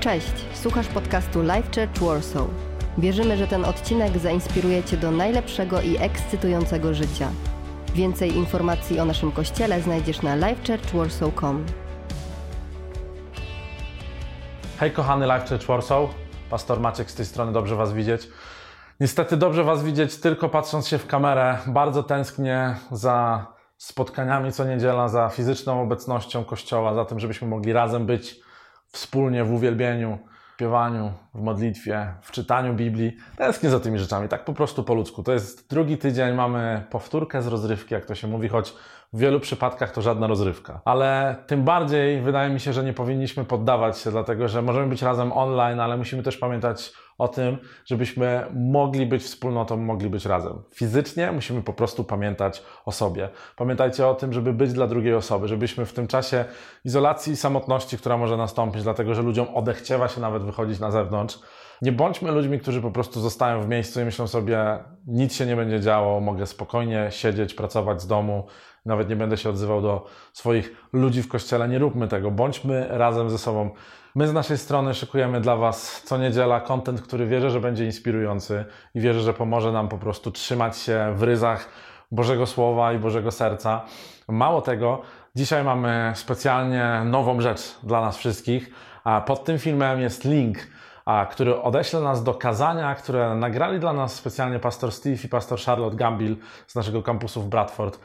Cześć, słuchasz podcastu Life Church Warsaw. Wierzymy, że ten odcinek zainspiruje Cię do najlepszego i ekscytującego życia. Więcej informacji o naszym kościele znajdziesz na lifechurchwarsaw.com. Hej kochany Life Church Warsaw, pastor Maciek z tej strony, dobrze Was widzieć. Niestety dobrze Was widzieć tylko patrząc się w kamerę. Bardzo tęsknię za spotkaniami co niedziela, za fizyczną obecnością Kościoła, za tym, żebyśmy mogli razem być wspólnie w uwielbieniu, w śpiewaniu, w modlitwie, w czytaniu Biblii. Tęsknię za tymi rzeczami, tak po prostu po ludzku. To jest drugi tydzień, mamy powtórkę z rozrywki, jak to się mówi, choć w wielu przypadkach to żadna rozrywka. Ale tym bardziej wydaje mi się, że nie powinniśmy poddawać się, dlatego że możemy być razem online, ale musimy też pamiętać o tym, żebyśmy mogli być wspólnotą, mogli być razem. Fizycznie musimy po prostu pamiętać o sobie. Pamiętajcie o tym, żeby być dla drugiej osoby, żebyśmy w tym czasie izolacji i samotności, która może nastąpić, dlatego że ludziom odechciewa się nawet wychodzić na zewnątrz, nie bądźmy ludźmi, którzy po prostu zostają w miejscu i myślą sobie, nic się nie będzie działo, mogę spokojnie siedzieć, pracować z domu, nawet nie będę się odzywał do swoich ludzi w kościele. Nie róbmy tego, bądźmy razem ze sobą. My z naszej strony szykujemy dla Was co niedziela kontent, który wierzę, że będzie inspirujący i wierzę, że pomoże nam po prostu trzymać się w ryzach Bożego Słowa i Bożego Serca. Mało tego, dzisiaj mamy specjalnie nową rzecz dla nas wszystkich. A pod tym filmem jest link który odeśle nas do kazania, które nagrali dla nas specjalnie pastor Steve i pastor Charlotte Gambil z naszego kampusu w Bradford.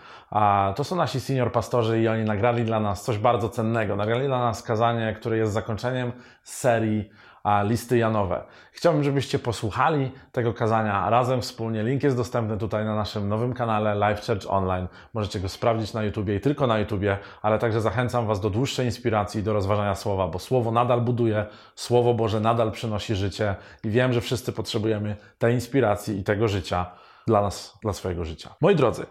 To są nasi senior pastorzy i oni nagrali dla nas coś bardzo cennego. Nagrali dla nas kazanie, które jest zakończeniem serii a listy Janowe. Chciałbym, żebyście posłuchali tego kazania razem, wspólnie. Link jest dostępny tutaj na naszym nowym kanale Live Church Online. Możecie go sprawdzić na YouTubie i tylko na YouTubie, ale także zachęcam Was do dłuższej inspiracji do rozważania słowa, bo słowo nadal buduje, słowo Boże nadal przynosi życie i wiem, że wszyscy potrzebujemy tej inspiracji i tego życia dla nas, dla swojego życia. Moi drodzy,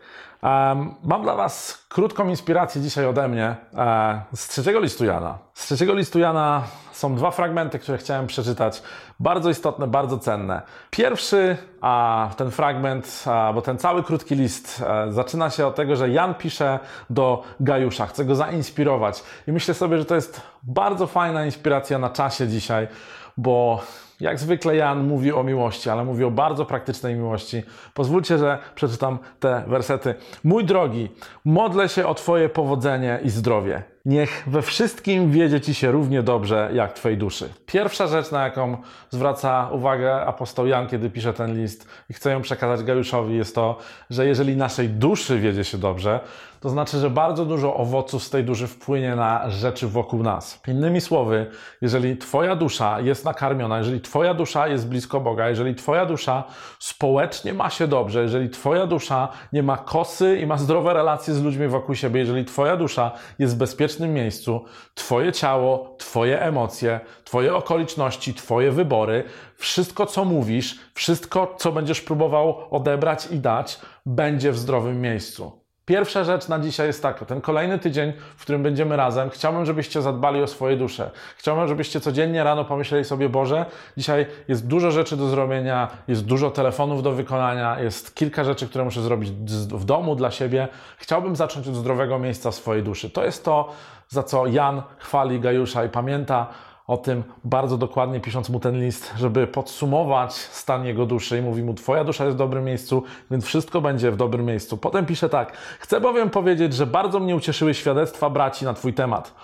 mam dla Was krótką inspirację dzisiaj ode mnie e, z trzeciego listu Jana. Z trzeciego listu Jana są dwa fragmenty, które chciałem przeczytać. Bardzo istotne, bardzo cenne. Pierwszy, a ten fragment, a, bo ten cały krótki list a, e, zaczyna się od tego, że Jan pisze do Gajusza, chce go zainspirować. I myślę sobie, że to jest bardzo fajna inspiracja na czasie dzisiaj, bo jak zwykle Jan mówi o miłości, ale mówi o bardzo praktycznej miłości. Pozwólcie, że przeczytam te wersety. Mój drogi, modlę się o Twoje powodzenie i zdrowie Niech we wszystkim wiedzie Ci się równie dobrze jak Twojej duszy. Pierwsza rzecz, na jaką zwraca uwagę apostoł Jan, kiedy pisze ten list i chce ją przekazać Gajuszowi, jest to, że jeżeli naszej duszy wiedzie się dobrze, to znaczy, że bardzo dużo owoców z tej duszy wpłynie na rzeczy wokół nas. Innymi słowy, jeżeli Twoja dusza jest nakarmiona, jeżeli Twoja dusza jest blisko Boga, jeżeli Twoja dusza społecznie ma się dobrze, jeżeli Twoja dusza nie ma kosy i ma zdrowe relacje z ludźmi wokół siebie, jeżeli Twoja dusza jest bezpieczna, bezpiecznym miejscu, Twoje ciało, Twoje emocje, Twoje okoliczności, Twoje wybory, wszystko co mówisz, wszystko co będziesz próbował odebrać i dać, będzie w zdrowym miejscu. Pierwsza rzecz na dzisiaj jest taka. Ten kolejny tydzień, w którym będziemy razem, chciałbym, żebyście zadbali o swoje dusze. Chciałbym, żebyście codziennie rano pomyśleli sobie, Boże, dzisiaj jest dużo rzeczy do zrobienia, jest dużo telefonów do wykonania, jest kilka rzeczy, które muszę zrobić w domu dla siebie. Chciałbym zacząć od zdrowego miejsca swojej duszy. To jest to, za co Jan chwali Gajusza i pamięta o tym bardzo dokładnie, pisząc mu ten list, żeby podsumować stan jego duszy i mówi mu: Twoja dusza jest w dobrym miejscu, więc wszystko będzie w dobrym miejscu. Potem pisze tak: Chcę bowiem powiedzieć, że bardzo mnie ucieszyły świadectwa braci na Twój temat.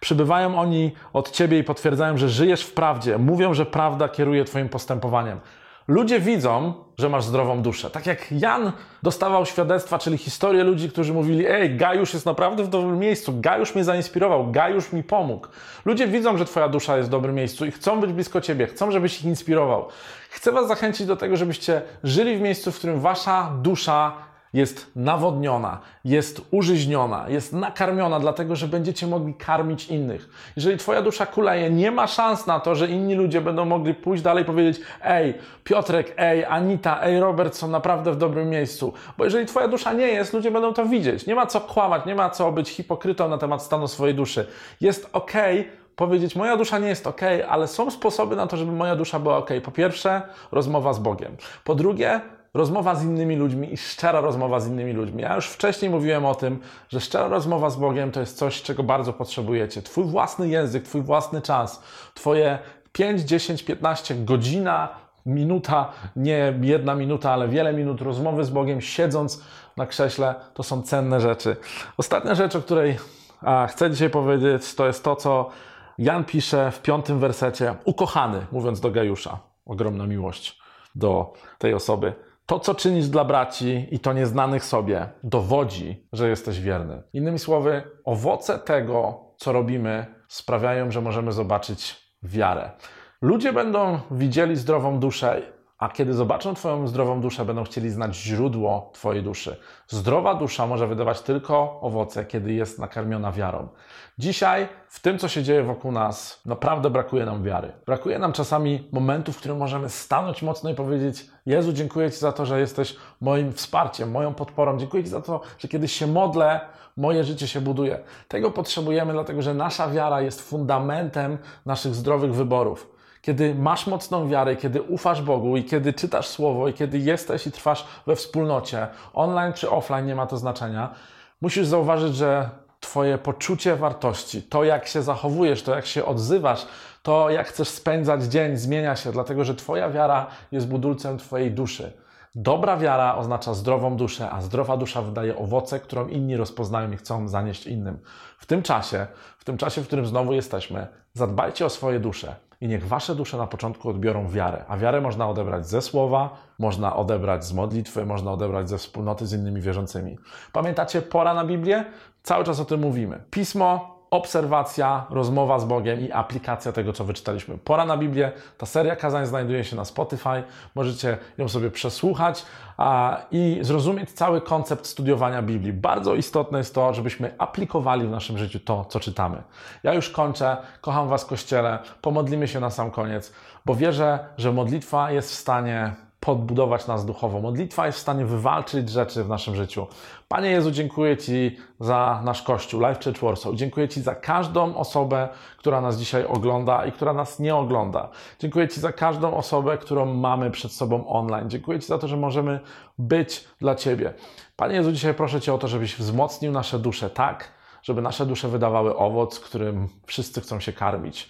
Przybywają oni od Ciebie i potwierdzają, że żyjesz w prawdzie. Mówią, że prawda kieruje Twoim postępowaniem. Ludzie widzą, że masz zdrową duszę. Tak jak Jan dostawał świadectwa, czyli historię ludzi, którzy mówili: Ej, Gajusz jest naprawdę w dobrym miejscu, Gajusz mnie zainspirował, Gajusz mi pomógł. Ludzie widzą, że Twoja dusza jest w dobrym miejscu i chcą być blisko Ciebie, chcą, żebyś ich inspirował. Chcę Was zachęcić do tego, żebyście żyli w miejscu, w którym Wasza dusza jest nawodniona, jest użyźniona, jest nakarmiona, dlatego że będziecie mogli karmić innych. Jeżeli Twoja dusza kuleje, nie ma szans na to, że inni ludzie będą mogli pójść dalej i powiedzieć: Ej, Piotrek, ej, Anita, ej, Robert są naprawdę w dobrym miejscu. Bo jeżeli Twoja dusza nie jest, ludzie będą to widzieć. Nie ma co kłamać, nie ma co być hipokrytą na temat stanu swojej duszy. Jest ok powiedzieć, moja dusza nie jest ok, ale są sposoby na to, żeby moja dusza była ok. Po pierwsze, rozmowa z Bogiem. Po drugie, rozmowa z innymi ludźmi i szczera rozmowa z innymi ludźmi. Ja już wcześniej mówiłem o tym, że szczera rozmowa z Bogiem to jest coś, czego bardzo potrzebujecie. Twój własny język, Twój własny czas, Twoje 5, 10, 15, godzina, minuta, nie jedna minuta, ale wiele minut rozmowy z Bogiem, siedząc na krześle, to są cenne rzeczy. Ostatnia rzecz, o której chcę dzisiaj powiedzieć, to jest to, co Jan pisze w piątym wersecie. Ukochany, mówiąc do Gajusza. Ogromna miłość do tej osoby. To, co czynisz dla braci i to nieznanych sobie, dowodzi, że jesteś wierny. Innymi słowy, owoce tego, co robimy, sprawiają, że możemy zobaczyć wiarę. Ludzie będą widzieli zdrową duszę, a kiedy zobaczą Twoją zdrową duszę, będą chcieli znać źródło Twojej duszy. Zdrowa dusza może wydawać tylko owoce, kiedy jest nakarmiona wiarą. Dzisiaj, w tym, co się dzieje wokół nas, naprawdę brakuje nam wiary. Brakuje nam czasami momentów, w którym możemy stanąć mocno i powiedzieć: Jezu, dziękuję Ci za to, że jesteś moim wsparciem, moją podporą. Dziękuję Ci za to, że kiedy się modlę, moje życie się buduje. Tego potrzebujemy, dlatego że nasza wiara jest fundamentem naszych zdrowych wyborów. Kiedy masz mocną wiarę, kiedy ufasz Bogu i kiedy czytasz Słowo i kiedy jesteś i trwasz we wspólnocie, online czy offline, nie ma to znaczenia, musisz zauważyć, że Twoje poczucie wartości, to jak się zachowujesz, to jak się odzywasz, to jak chcesz spędzać dzień, zmienia się, dlatego że Twoja wiara jest budulcem Twojej duszy. Dobra wiara oznacza zdrową duszę, a zdrowa dusza wydaje owoce, którą inni rozpoznają i chcą zanieść innym. W tym czasie, w tym czasie, w którym znowu jesteśmy, zadbajcie o swoje dusze i niech wasze dusze na początku odbiorą wiarę. A wiarę można odebrać ze słowa, można odebrać z modlitwy, można odebrać ze wspólnoty z innymi wierzącymi. Pamiętacie pora na Biblię? Cały czas o tym mówimy. Pismo obserwacja, rozmowa z Bogiem i aplikacja tego, co wyczytaliśmy. Pora na Biblię. Ta seria kazań znajduje się na Spotify. Możecie ją sobie przesłuchać a, i zrozumieć cały koncept studiowania Biblii. Bardzo istotne jest to, żebyśmy aplikowali w naszym życiu to, co czytamy. Ja już kończę. Kocham Was, Kościele. Pomodlimy się na sam koniec, bo wierzę, że modlitwa jest w stanie podbudować nas duchowo. Modlitwa jest w stanie wywalczyć rzeczy w naszym życiu. Panie Jezu, dziękuję Ci za nasz Kościół, Life Church Warsaw. Dziękuję Ci za każdą osobę, która nas dzisiaj ogląda i która nas nie ogląda. Dziękuję Ci za każdą osobę, którą mamy przed sobą online. Dziękuję Ci za to, że możemy być dla Ciebie. Panie Jezu, dzisiaj proszę Cię o to, żebyś wzmocnił nasze dusze tak, żeby nasze dusze wydawały owoc, którym wszyscy chcą się karmić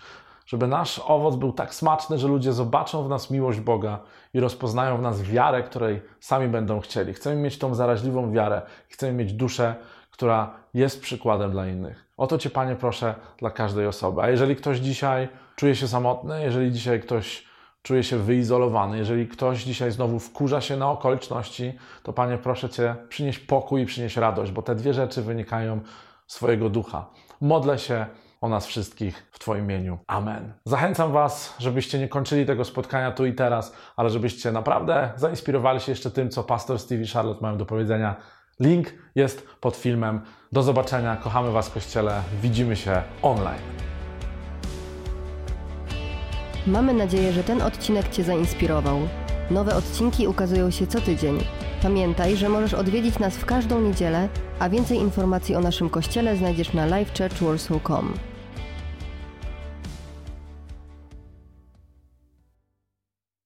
żeby nasz owoc był tak smaczny, że ludzie zobaczą w nas miłość Boga i rozpoznają w nas wiarę, której sami będą chcieli. Chcemy mieć tą zaraźliwą wiarę, chcemy mieć duszę, która jest przykładem dla innych. O to Cię, Panie, proszę dla każdej osoby. A jeżeli ktoś dzisiaj czuje się samotny, jeżeli dzisiaj ktoś czuje się wyizolowany, jeżeli ktoś dzisiaj znowu wkurza się na okoliczności, to Panie, proszę Cię, przynieś pokój i przynieś radość, bo te dwie rzeczy wynikają z Twojego ducha. Modlę się o nas wszystkich w Twoim imieniu. Amen. Zachęcam Was, żebyście nie kończyli tego spotkania tu i teraz, ale żebyście naprawdę zainspirowali się jeszcze tym, co pastor Steve i Charlotte mają do powiedzenia. Link jest pod filmem. Do zobaczenia. Kochamy Was, Kościele. Widzimy się online. Mamy nadzieję, że ten odcinek Cię zainspirował. Nowe odcinki ukazują się co tydzień. Pamiętaj, że możesz odwiedzić nas w każdą niedzielę, a więcej informacji o naszym kościele znajdziesz na livechurchwarsaw.com.